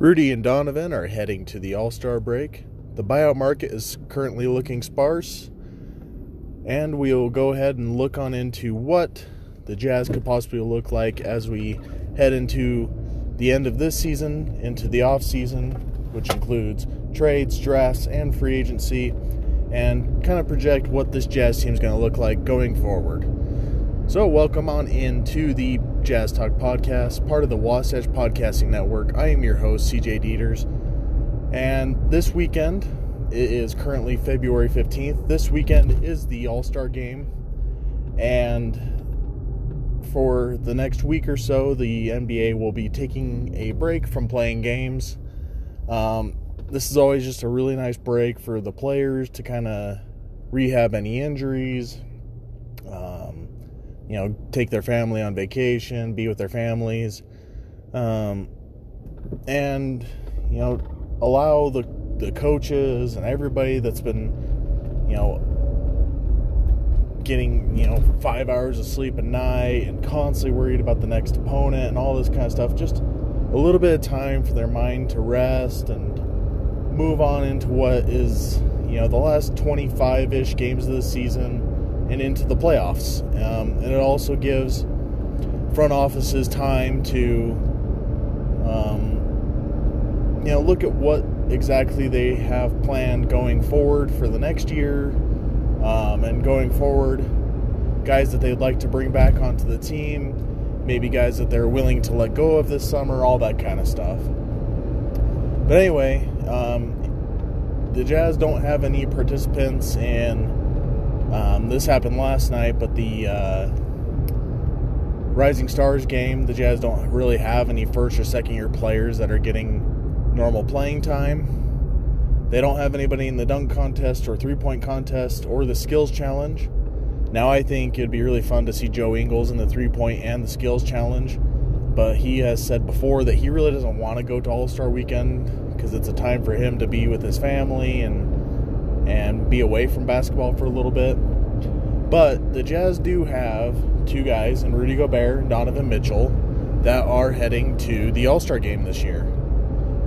Rudy and Donovan are heading to the All Star break. The buyout market is currently looking sparse, and we'll go ahead and look on into what the Jazz could possibly look like as we head into the end of this season, into the off season, which includes trades, drafts, and free agency, and kind of project what this Jazz team is going to look like going forward. So, welcome on into the Jazz Talk podcast, part of the Wasatch Podcasting Network. I am your host, CJ Dieters, and this weekend it is currently February 15th. This weekend is the All Star game, and for the next week or so, the NBA will be taking a break from playing games. Um, this is always just a really nice break for the players to kind of rehab any injuries. You know, take their family on vacation, be with their families, um, and you know, allow the the coaches and everybody that's been, you know, getting you know five hours of sleep a night and constantly worried about the next opponent and all this kind of stuff. Just a little bit of time for their mind to rest and move on into what is you know the last 25 ish games of the season and into the playoffs. Um, and it also gives front offices time to, um, you know, look at what exactly they have planned going forward for the next year, um, and going forward, guys that they'd like to bring back onto the team, maybe guys that they're willing to let go of this summer, all that kind of stuff. But anyway, um, the Jazz don't have any participants in um, this happened last night, but the uh, Rising Stars game, the Jazz don't really have any first or second year players that are getting normal playing time. They don't have anybody in the dunk contest or three point contest or the skills challenge. Now I think it'd be really fun to see Joe Ingles in the three point and the skills challenge, but he has said before that he really doesn't want to go to All Star Weekend because it's a time for him to be with his family and and be away from basketball for a little bit. But the Jazz do have two guys, in Rudy Gobert and Donovan Mitchell, that are heading to the All Star game this year.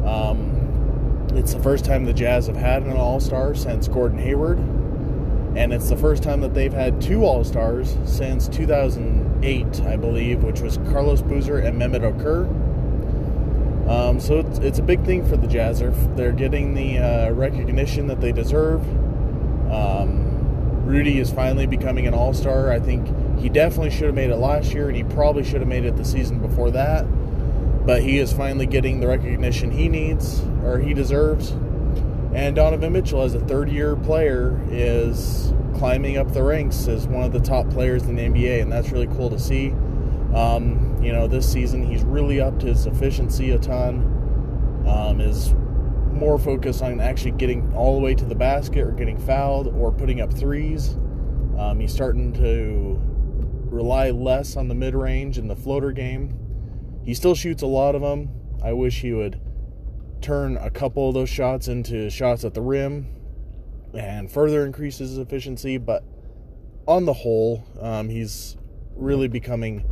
Um, it's the first time the Jazz have had an All Star since Gordon Hayward, and it's the first time that they've had two All Stars since 2008, I believe, which was Carlos Boozer and Mehmet Okur. Um, so it's, it's a big thing for the Jazz. They're, they're getting the uh, recognition that they deserve. Um, Rudy is finally becoming an all star. I think he definitely should have made it last year, and he probably should have made it the season before that. But he is finally getting the recognition he needs or he deserves. And Donovan Mitchell, as a third year player, is climbing up the ranks as one of the top players in the NBA, and that's really cool to see. Um, you know, this season he's really upped his efficiency a ton. Um, is more focused on actually getting all the way to the basket or getting fouled or putting up threes. Um, he's starting to rely less on the mid range and the floater game. He still shoots a lot of them. I wish he would turn a couple of those shots into shots at the rim and further increase his efficiency. But on the whole, um, he's really becoming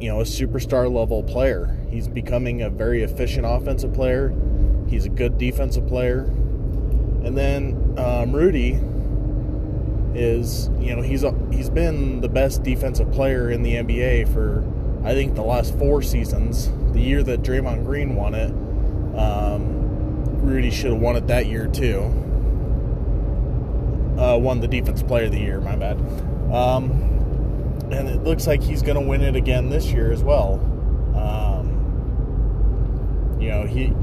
you know, a superstar level player. He's becoming a very efficient offensive player. He's a good defensive player. And then um, Rudy is, you know, he's a, he's been the best defensive player in the NBA for I think the last four seasons. The year that Draymond Green won it, um, Rudy should have won it that year too. Uh, won the defense player of the year. My bad. Um, and it looks like he's going to win it again this year as well. Um, you know, he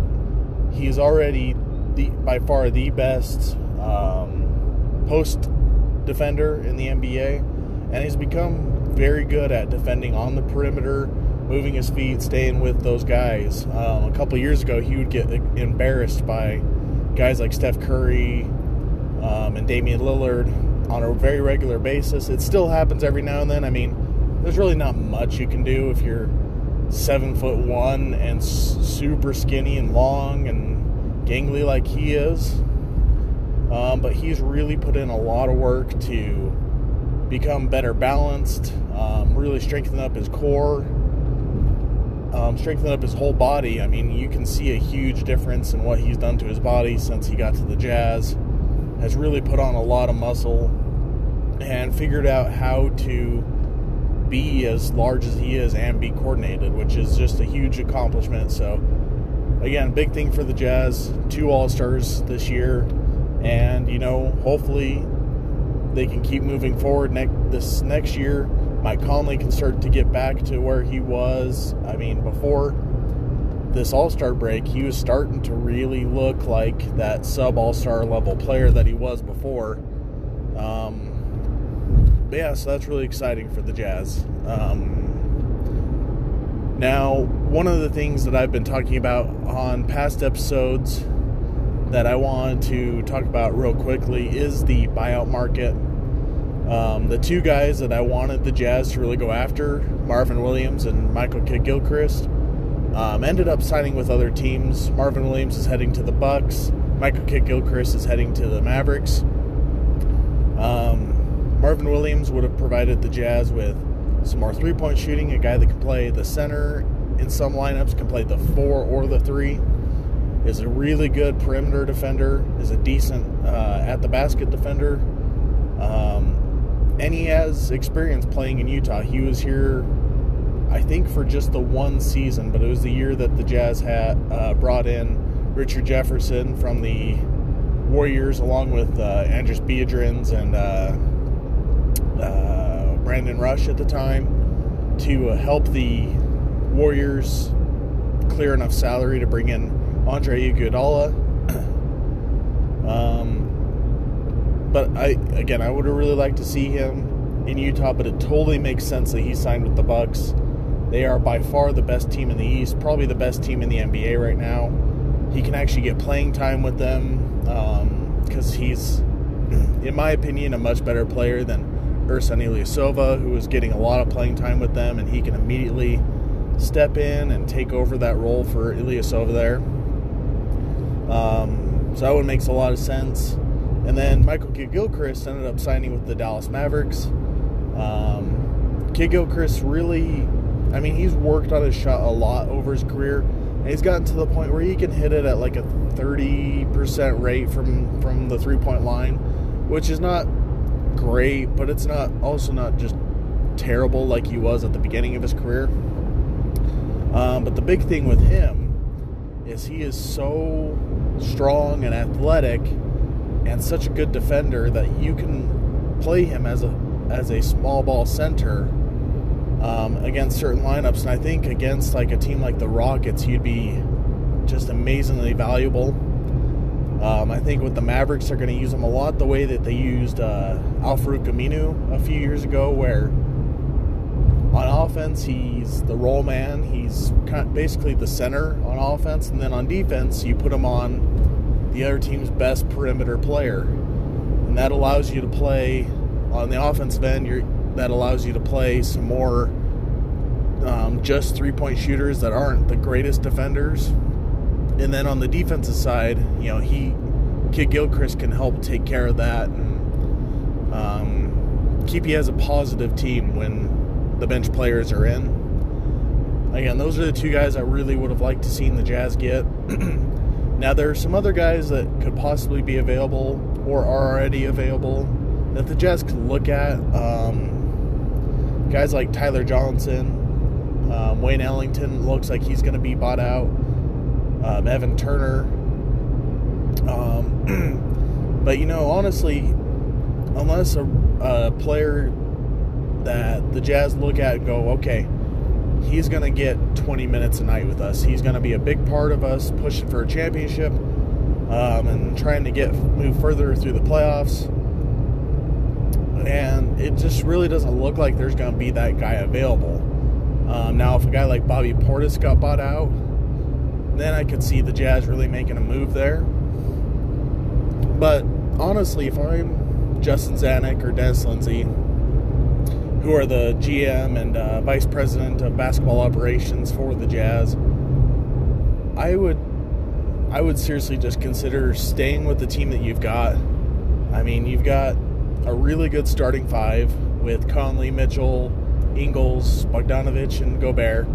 he's already the by far the best um, post defender in the NBA, and he's become very good at defending on the perimeter, moving his feet, staying with those guys. Um, a couple years ago, he would get embarrassed by guys like Steph Curry um, and Damian Lillard on a very regular basis. It still happens every now and then. I mean, there's really not much you can do if you're seven foot one and super skinny and long and gangly like he is. Um, but he's really put in a lot of work to become better balanced, um, really strengthen up his core. um, strengthened up his whole body. I mean, you can see a huge difference in what he's done to his body since he got to the Jazz. Has really put on a lot of muscle and figured out how to be as large as he is and be coordinated, which is just a huge accomplishment. So, again, big thing for the Jazz. Two All Stars this year, and you know, hopefully they can keep moving forward. Next this next year, Mike Conley can start to get back to where he was. I mean, before this All Star break, he was starting to really look like that sub All Star level player that he was before. Um, yeah, so that's really exciting for the Jazz. Um, now, one of the things that I've been talking about on past episodes that I want to talk about real quickly is the buyout market. Um, the two guys that I wanted the Jazz to really go after, Marvin Williams and Michael Kidd Gilchrist, um, ended up signing with other teams. Marvin Williams is heading to the Bucks. Michael Kidd Gilchrist is heading to the Mavericks. Um, Marvin Williams would have provided the Jazz with some more three point shooting, a guy that can play the center in some lineups, can play the four or the three, is a really good perimeter defender, is a decent uh, at the basket defender. Um, and he has experience playing in Utah. He was here, I think, for just the one season, but it was the year that the Jazz had uh, brought in Richard Jefferson from the Warriors, along with uh, Andris Biedrins and uh, Brandon Rush at the time, to uh, help the Warriors clear enough salary to bring in Andre Iguodala. um, but I again, I would have really liked to see him in Utah, but it totally makes sense that he signed with the Bucks. They are by far the best team in the East, probably the best team in the NBA right now. He can actually get playing time with them because um, he's, in my opinion, a much better player than Ersan Ilyasova, who is getting a lot of playing time with them, and he can immediately step in and take over that role for Ilyasova there. Um, so that one makes a lot of sense. And then Michael Gilchrist ended up signing with the Dallas Mavericks. Um, Gilchrist really, I mean, he's worked on his shot a lot over his career. And he's gotten to the point where he can hit it at like a 30% rate from, from the three point line, which is not great, but it's not also not just terrible like he was at the beginning of his career. Um, but the big thing with him is he is so strong and athletic and such a good defender that you can play him as a as a small ball center um, against certain lineups. And I think against like a team like the Rockets, he'd be just amazingly valuable. Um, I think with the Mavericks, they're going to use him a lot the way that they used uh, Al-Farouq Aminu a few years ago, where on offense, he's the roll man. He's kind of basically the center on offense, and then on defense, you put him on the other team's best perimeter player, and that allows you to play on the offensive end. You're, that allows you to play some more um, just three-point shooters that aren't the greatest defenders, and then on the defensive side, you know he Kidd Gilchrist can help take care of that and um, keep you as a positive team when the bench players are in. Again, those are the two guys I really would have liked to seen the Jazz get. now there are some other guys that could possibly be available or are already available that the Jazz could look at. Um, guys like Tyler Johnson, um, Wayne Ellington looks like he's going to be bought out. Um, Evan Turner. Um, but you know, honestly, unless a, a player that the Jazz look at and go, okay, he's going to get 20 minutes a night with us. He's going to be a big part of us pushing for a championship um, and trying to get move further through the playoffs. And it just really doesn't look like there's going to be that guy available. Um, now, if a guy like Bobby Portis got bought out, then I could see the Jazz really making a move there. But honestly, if I'm Justin Zanik or Dennis Lindsey, who are the GM and uh, Vice President of Basketball Operations for the Jazz, I would I would seriously just consider staying with the team that you've got. I mean, you've got a really good starting five with Conley, Mitchell, Ingles, Bogdanovic, and Gobert.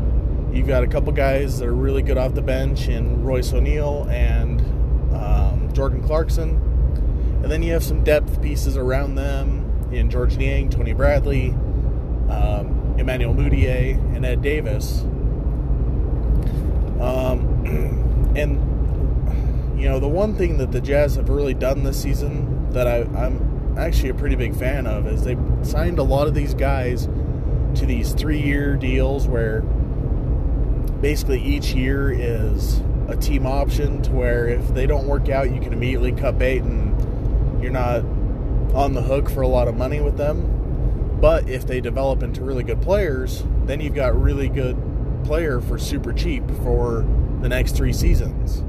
You've got a couple guys that are really good off the bench in Royce O'Neale and um, Jordan Clarkson. And then you have some depth pieces around them in Georges Niang, Tony Bradley, um, Emmanuel Mudiay, and Ed Davis. Um, and you know, the one thing that the Jazz have really done this season that I, I'm actually a pretty big fan of is they signed a lot of these guys to these three year deals where basically each year is a team option to where if they don't work out, you can immediately cut bait and you're not on the hook for a lot of money with them. But if they develop into really good players, then you've got really good player for super cheap for the next three seasons.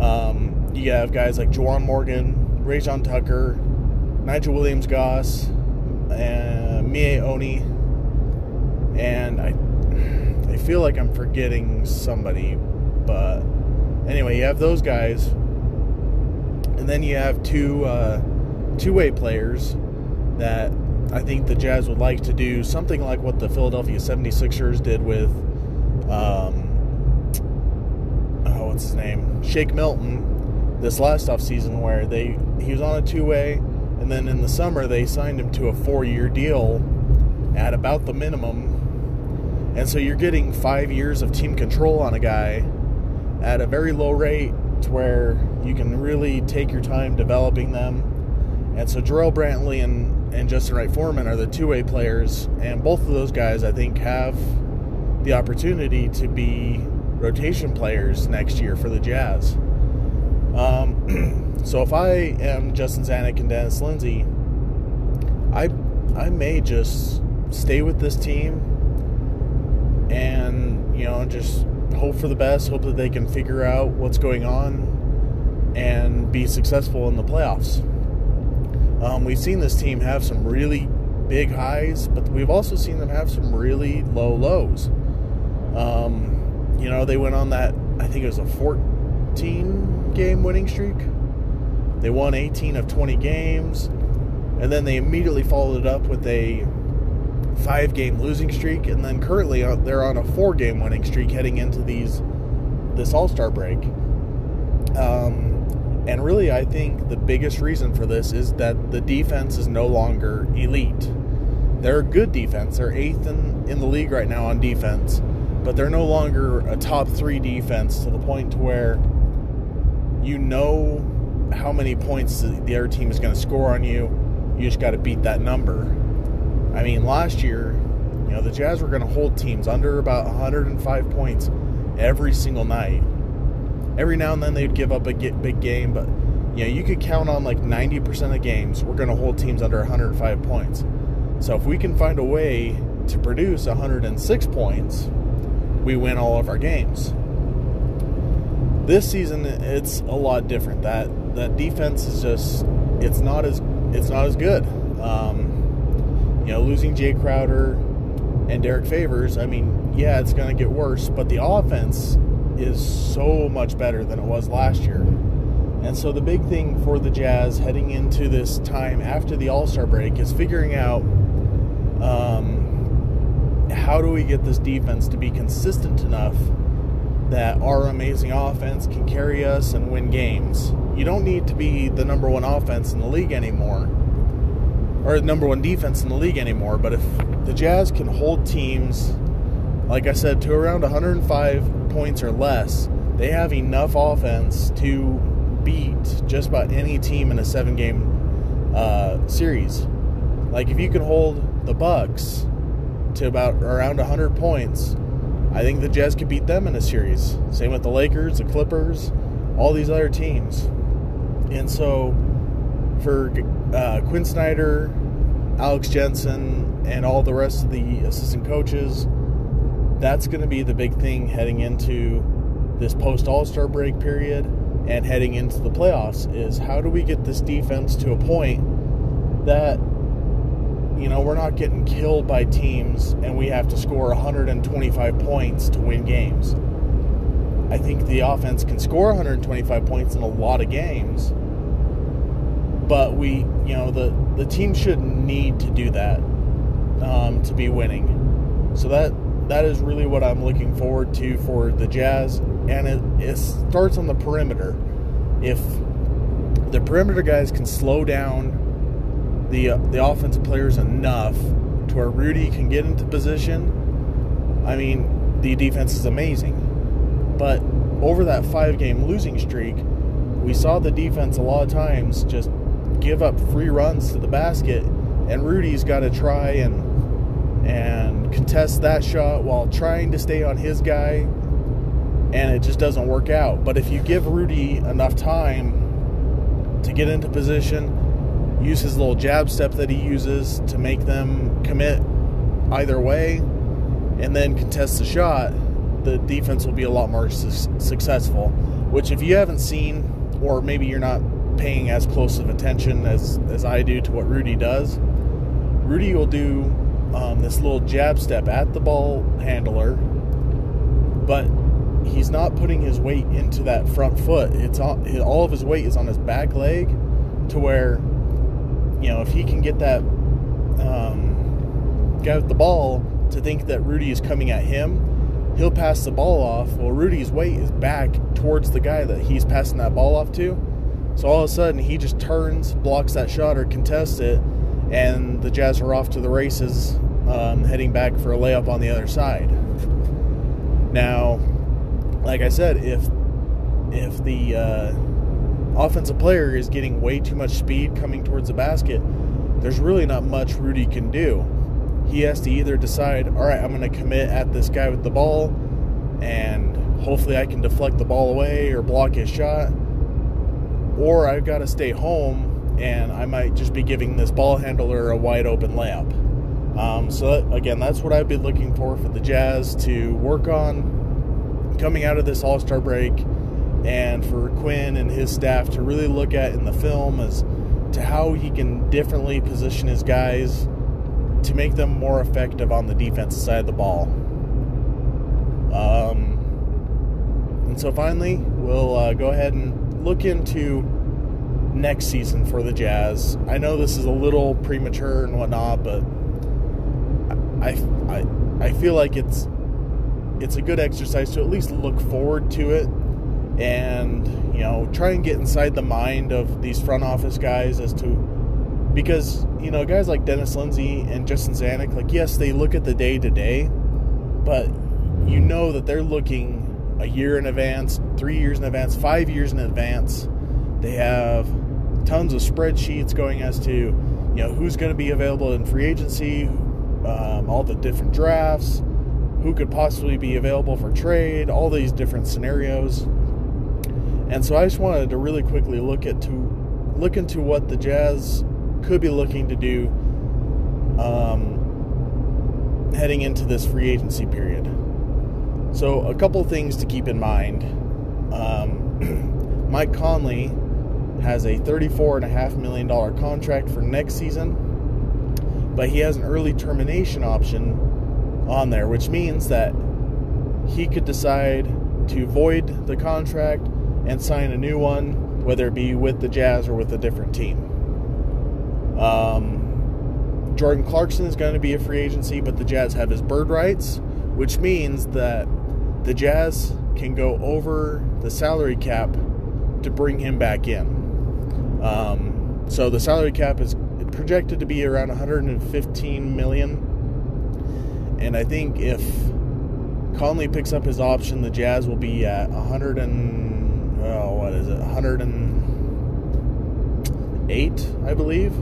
Um, you have guys like Juwan Morgan, Rayjon Tucker, Nigel Williams Goss, and Miye Oni, and I I feel like I'm forgetting somebody, but anyway, you have those guys, and then you have two uh, two way players that I think the Jazz would like to do something like what the Philadelphia 76ers did with um, what's his name, Shake Milton, this last off season where they he was on a two way, and then in the summer they signed him to a four year deal at about the minimum, and so you're getting five years of team control on a guy at a very low rate to where you can really take your time developing them. And so Jarrell Brantley and, and Justin Wright Foreman are the two way players, and both of those guys I think have the opportunity to be rotation players next year for the Jazz. Um, so if I am Justin Zanik and Dennis Lindsey, I I may just stay with this team and you know just hope for the best, hope that they can figure out what's going on and be successful in the playoffs. Um, we've seen this team have some really big highs, but we've also seen them have some really low lows. Um, you know, they went on that, I think it was a 14 game winning streak. They won 18 of 20 games. And then they immediately followed it up with a five game losing streak. And then currently uh, they're on a four game winning streak heading into these this All Star break. Um, and really, I think the biggest reason for this is that the defense is no longer elite. They're a good defense. They're eighth in, in the league right now on defense but they're no longer a top three defense to the point to where you know how many points the other team is going to score on you. You just got to beat that number. I mean, last year, you know, the Jazz were going to hold teams under about 105 points every single night. Every now and then they'd give up a big game, but you know, you could count on like 90% of games we're going to hold teams under 105 points. So if we can find a way to produce 106 points, we win all of our games. This season, it's a lot different. That that defense is just it's not as it's not as good. Um, you know, losing Jay Crowder and Derek Favors. I mean, yeah, it's going to get worse, but the offense is so much better than it was last year. And so the big thing for the Jazz heading into this time after the All Star break is figuring out um, how do we get this defense to be consistent enough that our amazing offense can carry us and win games? You don't need to be the number one offense in the league anymore, or number one defense in the league anymore. But if the Jazz can hold teams, like I said, to around 105 points or less, they have enough offense to beat just about any team in a seven game uh, series. Like if you can hold the Bucks to about around 100 points, I think the Jazz could beat them in a series. Same with the Lakers, the Clippers, all these other teams. And so for uh, Quin Snyder, Alex Jensen, and all the rest of the assistant coaches, that's going to be the big thing heading into this post All Star break period and heading into the playoffs is how do we get this defense to a point that you know, we're not getting killed by teams and we have to score 125 points to win games. I think the offense can score 125 points in a lot of games, but we, you know, the, the team should need to do that um, to be winning. So that that is really what I'm looking forward to for the Jazz, and it, it starts on the perimeter. If the perimeter guys can slow down the uh, the offensive players enough to where Rudy can get into position, I mean, the defense is amazing. But over that five game losing streak, we saw the defense a lot of times just give up free runs to the basket, and Rudy's got to try and and contest that shot while trying to stay on his guy, and it just doesn't work out. But if you give Rudy enough time to get into position, use his little jab step that he uses to make them commit either way, and then contest the shot, the defense will be a lot more su- successful. Which, if you haven't seen, or maybe you're not paying as close of attention as, as I do to what Rudy does, Rudy will do um, this little jab step at the ball handler, but he's not putting his weight into that front foot. It's all, all of his weight is on his back leg, to where, you know, if he can get that um, guy with the ball to think that Rudy is coming at him, he'll pass the ball off. Well, Rudy's weight is back towards the guy that he's passing that ball off to. So all of a sudden, he just turns, blocks that shot, or contests it, and the Jazz are off to the races, um, heading back for a layup on the other side. Now, like I said, if if the uh, offensive player is getting way too much speed coming towards the basket, there's really not much Rudy can do. He has to either decide, all right, I'm going to commit at this guy with the ball, and hopefully I can deflect the ball away or block his shot, or I've got to stay home and I might just be giving this ball handler a wide open layup. Um, so, that, again, that's what I've been looking for for the Jazz to work on coming out of this All Star break, and for Quin and his staff to really look at in the film as to how he can differently position his guys to make them more effective on the defensive side of the ball. Um, and so finally, we'll uh, go ahead and look into next season for the Jazz. I know this is a little premature and whatnot, but I, I, I feel like it's it's a good exercise to at least look forward to it and you know try and get inside the mind of these front office guys as to because you know guys like Dennis Lindsey and Justin Zanik like yes they look at the day to day but you know that they're looking a year in advance, 3 years in advance, 5 years in advance. They have tons of spreadsheets going as to you know who's going to be available in free agency, um, all the different drafts, who could possibly be available for trade, all these different scenarios. And so I just wanted to really quickly look at to look into what the Jazz could be looking to do um, heading into this free agency period. So a couple things to keep in mind. Um, Mike Conley has a $34.5 million contract for next season, but he has an early termination option on there, which means that he could decide to void the contract and sign a new one, whether it be with the Jazz or with a different team. Um, Jordan Clarkson is going to be a free agency, but the Jazz have his bird rights, which means that the Jazz can go over the salary cap to bring him back in. Um, so the salary cap is projected to be around 115 million, and I think if Conley picks up his option, the Jazz will be at 100 and oh, what is it, 108, I believe.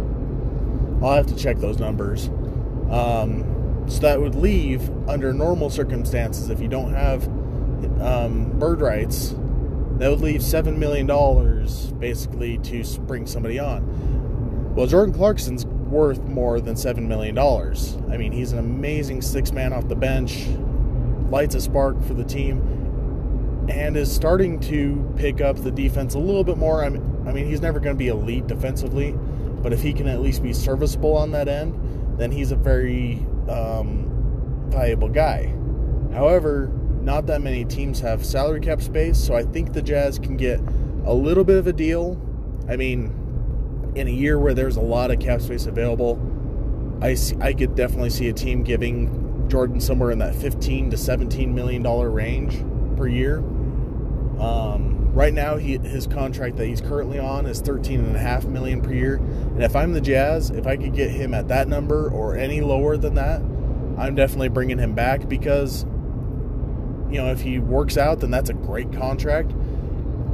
I'll have to check those numbers. Um, so that would leave, under normal circumstances, if you don't have um, bird rights, that would leave $7 million basically to bring somebody on. Well, Jordan Clarkson's worth more than $7 million. I mean, he's an amazing six man off the bench, lights a spark for the team, and is starting to pick up the defense a little bit more. I mean, he's never going to be elite defensively, but if he can at least be serviceable on that end, then he's a very um, valuable guy. However, not that many teams have salary cap space, so I think the Jazz can get a little bit of a deal. I mean, in a year where there's a lot of cap space available, I see, I could definitely see a team giving Jordan somewhere in that 15 to 17 million dollar range per year. Um, right now, he, his contract that he's currently on is 13 and a half million per year. And if I'm the Jazz, if I could get him at that number or any lower than that, I'm definitely bringing him back because, you know, if he works out, then that's a great contract.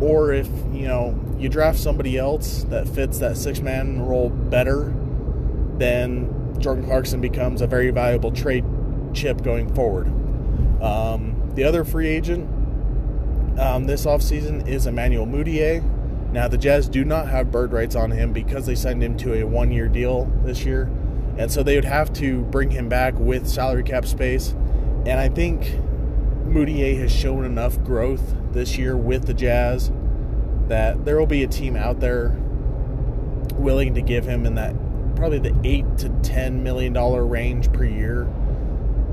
Or if, you know, you draft somebody else that fits that six man role better, then Jordan Clarkson becomes a very valuable trade chip going forward. Um, the other free agent um, this offseason is Emmanuel Mudiay. Now, the Jazz do not have bird rights on him because they signed him to a one year deal this year. And so they would have to bring him back with salary cap space. And I think Mudiay has shown enough growth this year with the Jazz that there will be a team out there willing to give him in that probably the eight to ten million dollar range per year.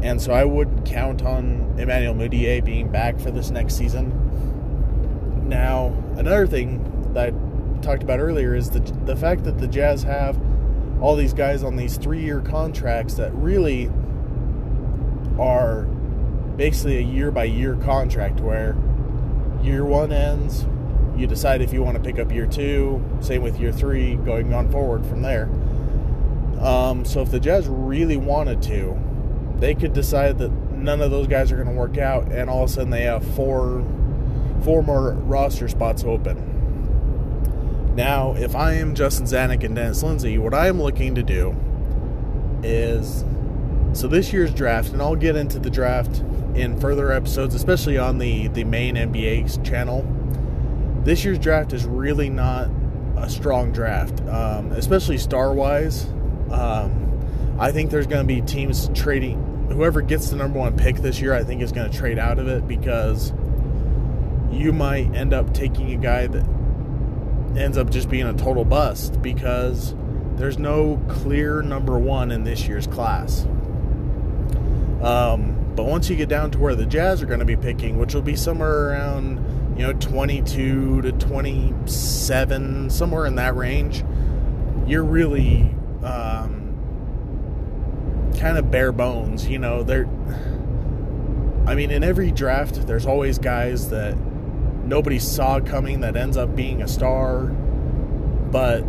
And so I would count on Emmanuel Mudiay being back for this next season. Now, another thing that I talked about earlier is the the fact that the Jazz have all these guys on these three year contracts that really are basically a year by year contract where year one ends, you decide if you want to pick up year two, same with year three, going on forward from there. Um, so if the Jazz really wanted to, they could decide that none of those guys are going to work out, and all of a sudden they have four four more roster spots open. Now, if I am Justin Zanik and Dennis Lindsey, what I am looking to do is so this year's draft, and I'll get into the draft in further episodes, especially on the the main NBA channel. This year's draft is really not a strong draft, um, especially star wise. Um, I think there's going to be teams trading. Whoever gets the number one pick this year, I think is going to trade out of it because you might end up taking a guy that ends up just being a total bust because there's no clear number one in this year's class. Um, but once you get down to where the Jazz are going to be picking, which will be somewhere around, you know, 22 to 27, somewhere in that range, you're really um, kind of bare bones. You know, they're. I mean, in every draft, there's always guys that nobody saw coming that ends up being a star. But,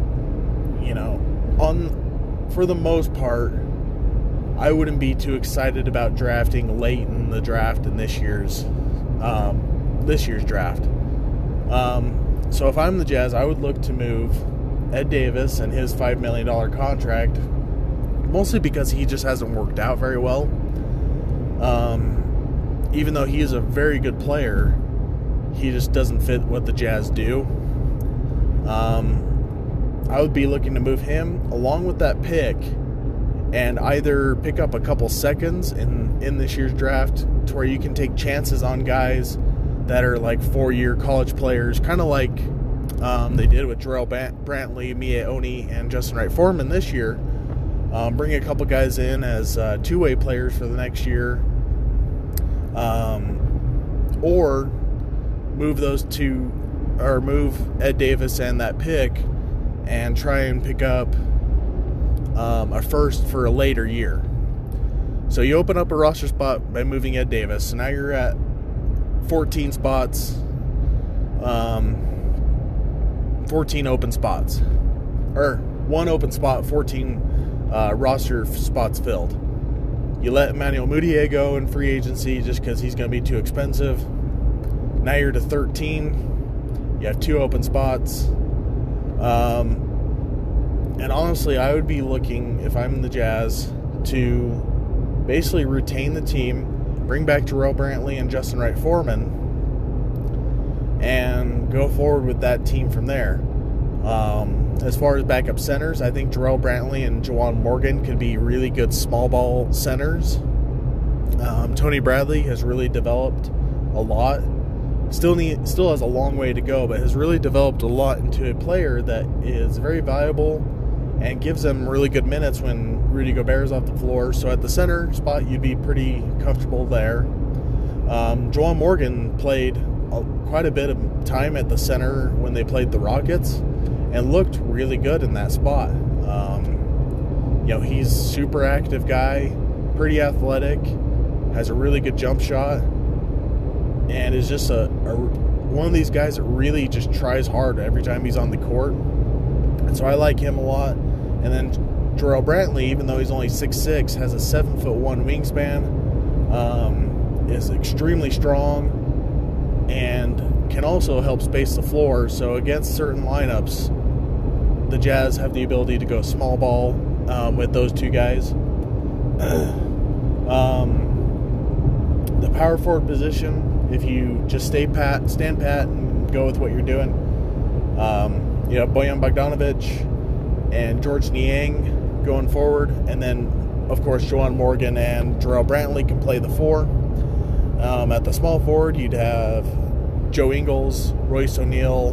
you know, on for the most part, I wouldn't be too excited about drafting late in the draft in this year's um, this year's draft. Um, so if I'm the Jazz, I would look to move Ed Davis and his five million dollar contract, mostly because he just hasn't worked out very well. Um, even though he is a very good player, he just doesn't fit what the Jazz do. Um, I would be looking to move him along with that pick and either pick up a couple seconds in, in this year's draft to where you can take chances on guys that are like four year college players, kind of like um, they did with Jarrell Brantley, Miye Oni, and Justin Wright Foreman this year. Um, bring a couple guys in as uh, two way players for the next year. Um, or move those two, or move Ed Davis and that pick, and try and pick up um, a first for a later year. So you open up a roster spot by moving Ed Davis. So now you're at 14 spots, um, 14 open spots, or one open spot, 14 uh, roster spots filled. You let Emmanuel Mudiay go in free agency just because he's going to be too expensive. Now you're to 13. You have two open spots. Um, and honestly, I would be looking, if I'm the Jazz, to basically retain the team, bring back Jarrell Brantley and Justin Wright Foreman, and go forward with that team from there. Um, as far as backup centers, I think Jarrell Brantley and Juwan Morgan could be really good small ball centers. Um, Tony Bradley has really developed a lot still need still has a long way to go, but has really developed a lot into a player that is very valuable and gives them really good minutes when Rudy Gobert is off the floor. So at the center spot, you'd be pretty comfortable there. Um, Juwan Morgan played a, quite a bit of time at the center when they played the Rockets and looked really good in that spot. Um, you know, he's super active guy, pretty athletic has a really good jump shot, and is just a, a one of these guys that really just tries hard every time he's on the court. And so I like him a lot. And then Jarrell Brantley, even though he's only six six, has a seven foot one wingspan, um, is extremely strong, and can also help space the floor. So against certain lineups, the Jazz have the ability to go small ball um, with those two guys. um, the power forward position, if you just stay pat, stand pat, and go with what you're doing, um, you know Bojan Bogdanovic and Georges Niang going forward, and then of course Juwan Morgan and Jarrell Brantley can play the four. Um, at the small forward, you'd have Joe Ingles, Royce O'Neale,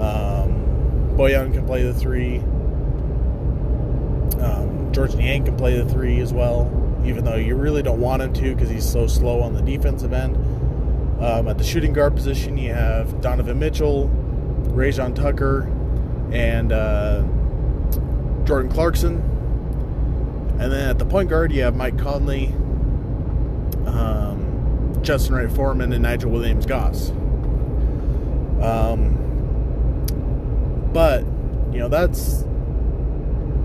um, Bojan can play the three. Um, Georges Niang can play the three as well, even though you really don't want him to because he's so slow on the defensive end. Um, at the shooting guard position, you have Donovan Mitchell, Rayjon Tucker, and uh, Jordan Clarkson. And then at the point guard, you have Mike Conley, um, Justin Wright Foreman, and Nigel Williams Goss. Um, but, you know, that's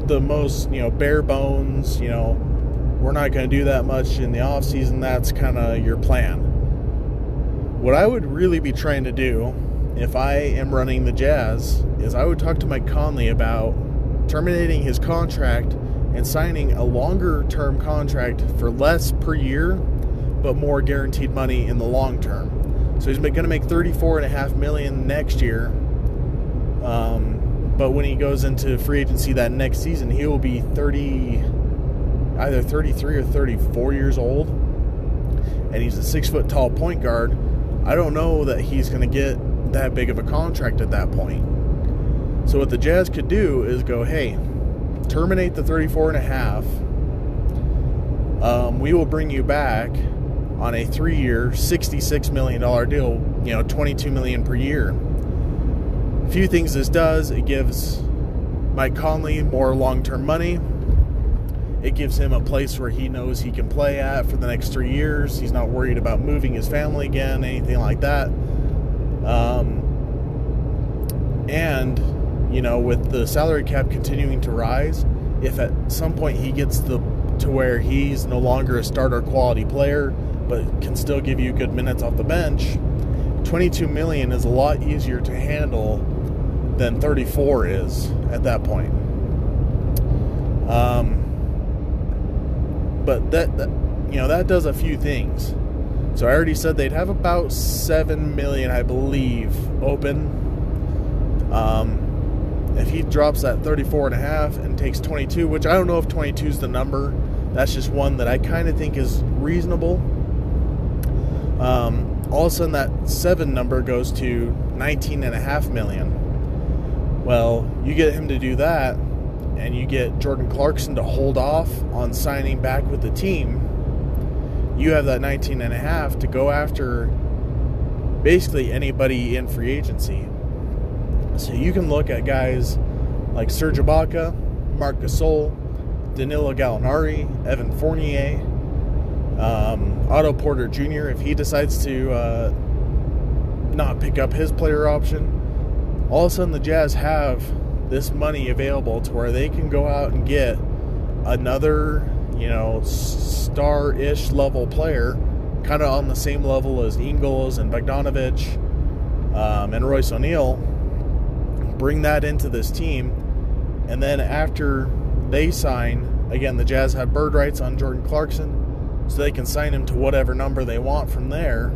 the most, you know, bare bones, you know, we're not going to do that much in the off season. That's kind of your plan. What I would really be trying to do if I am running the Jazz is I would talk to Mike Conley about terminating his contract and signing a longer term contract for less per year but more guaranteed money in the long term. So he's going to make 34 and a half million next year. Um, but when he goes into free agency that next season, he will be 30 either 33 or 34 years old. And he's a 6 foot tall point guard. I don't know that he's going to get that big of a contract at that point. So what the Jazz could do is go, hey, terminate the 34 and a half. Um, we will bring you back on a three-year, $66 million deal, you know, 22 million per year. A few things this does, it gives Mike Conley more long-term money. It gives him a place where he knows he can play at for the next three years. He's not worried about moving his family again, anything like that. Um, and you know, with the salary cap continuing to rise, if at some point he gets the to where he's no longer a starter quality player, but can still give you good minutes off the bench, 22 million is a lot easier to handle than 34 is at that point. Um, but that, that you know that does a few things. So I already said they'd have about seven million, I believe, open. Um, if he drops that 34 and a half and takes 22, which I don't know if 22 is the number, that's just one that I kind of think is reasonable. Um, all of a sudden, that seven number goes to 19 and a half million. Well, you get him to do that, and you get Jordan Clarkson to hold off on signing back with the team. You have that 19 and a half to go after basically anybody in free agency. So you can look at guys like Serge Ibaka, Marc Gasol, Danilo Gallinari, Evan Fournier, um, Otto Porter Jr. If he decides to uh, not pick up his player option, all of a sudden the Jazz have this money available to where they can go out and get another, you know, star-ish level player, kind of on the same level as Ingles and Bogdanovic um, and Royce O'Neale bring that into this team. And then after they sign, again, the Jazz have bird rights on Jordan Clarkson, so they can sign him to whatever number they want from there.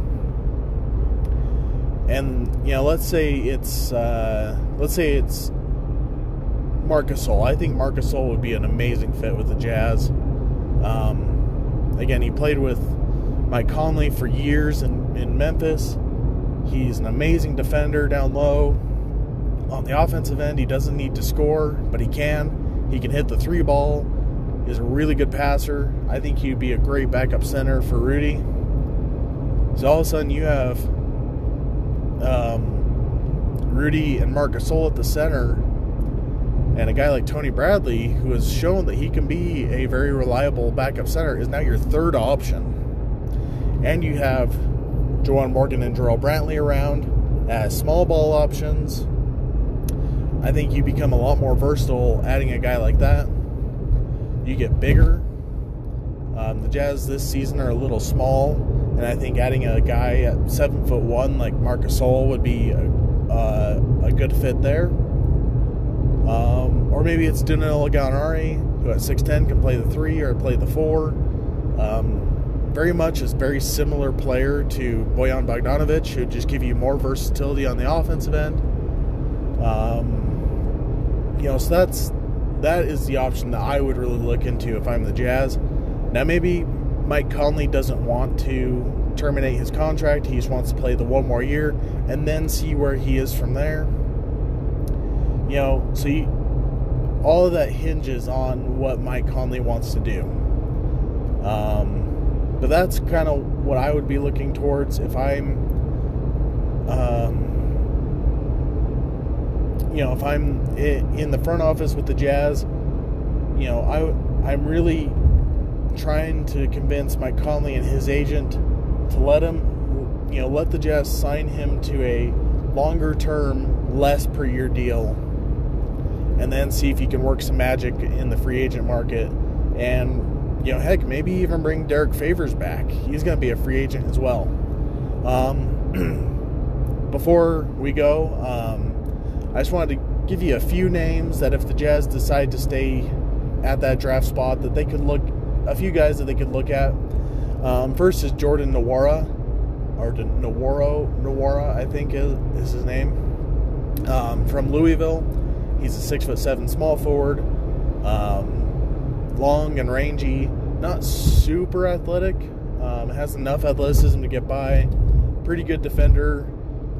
And you know, let's say it's uh, let's say it's Marc Gasol. I think Marcus Gasol would be an amazing fit with the Jazz. Um, again, he played with Mike Conley for years in, in Memphis. He's an amazing defender down low on the offensive end, he doesn't need to score, but he can. He can hit the three ball. He's a really good passer. I think he'd be a great backup center for Rudy. So all of a sudden you have um, Rudy and Marc Gasol at the center, and a guy like Tony Bradley, who has shown that he can be a very reliable backup center, is now your third option. and you have Juwan Morgan and Jarrell Brantley around as small ball options, I think you become a lot more versatile adding a guy like that. You get bigger. Um, the Jazz this season are a little small, and I think adding a guy at seven foot one like Marcus Gasol would be a, uh, a good fit there. Um, or maybe it's Danilo Gallinari, who at 6'10 can play the three or play the four. Um, very much is very similar player to Bojan Bogdanovic, who just give you more versatility on the offensive end. Um, you know, so that's that is the option that I would really look into if I'm the Jazz. Now maybe Mike Conley doesn't want to terminate his contract. He just wants to play the one more year and then see where he is from there. You know, so you, all of that hinges on what Mike Conley wants to do. Um, but that's kind of what I would be looking towards if I'm, um, you know, if I'm in the front office with the Jazz. You know, I I'm really trying to convince Mike Conley and his agent to let him, you know, let the Jazz sign him to a longer term, less per year deal, and then see if he can work some magic in the free agent market and you know, heck, maybe even bring Derrick Favors back. He's going to be a free agent as well. Um, before we go, um, I just wanted to give you a few names that if the Jazz decide to stay at that draft spot, that they could look a few guys that they could look at. Um, first is Jordan Nwora, or Nworo Nwora, I think is, is his name, um, from Louisville. He's a six foot seven small forward. Um, long and rangy, not super athletic. Um, has enough athleticism to get by. Pretty good defender.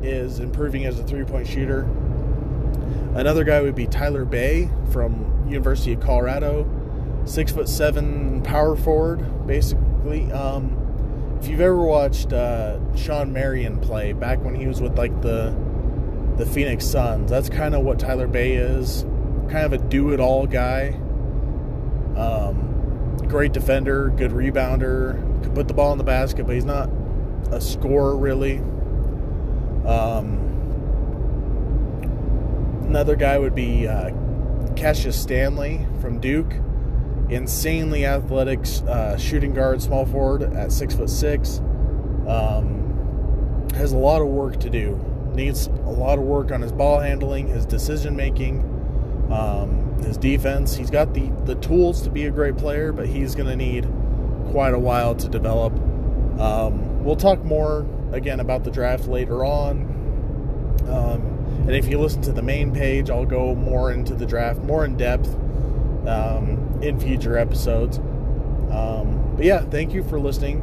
Is improving as a three-point shooter. Another guy would be Tyler Bey from University of Colorado, six foot seven power forward, basically. Um, if you've ever watched uh, Shawn Marion play back when he was with like the the Phoenix Suns, that's kind of what Tyler Bey is. Kind of a do-it-all guy. Um, great defender, good rebounder, can put the ball in the basket, but he's not a scorer really. Um, another guy would be uh, Cassius Stanley from Duke, insanely athletic uh, shooting guard, small forward at six foot six. Um, has a lot of work to do. Needs a lot of work on his ball handling, his decision making. Um, his defense. He's got the, the tools to be a great player, but he's going to need quite a while to develop. Um, we'll talk more again about the draft later on. Um, and if you listen to the main page, I'll go more into the draft, more in depth um, in future episodes. Um, but yeah, thank you for listening.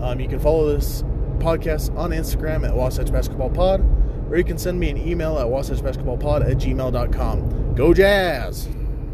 Um, you can follow this podcast on Instagram at Wasatch Basketball Pod, or you can send me an email at wasatchbasketballpod at gmail.com. Go Jazz!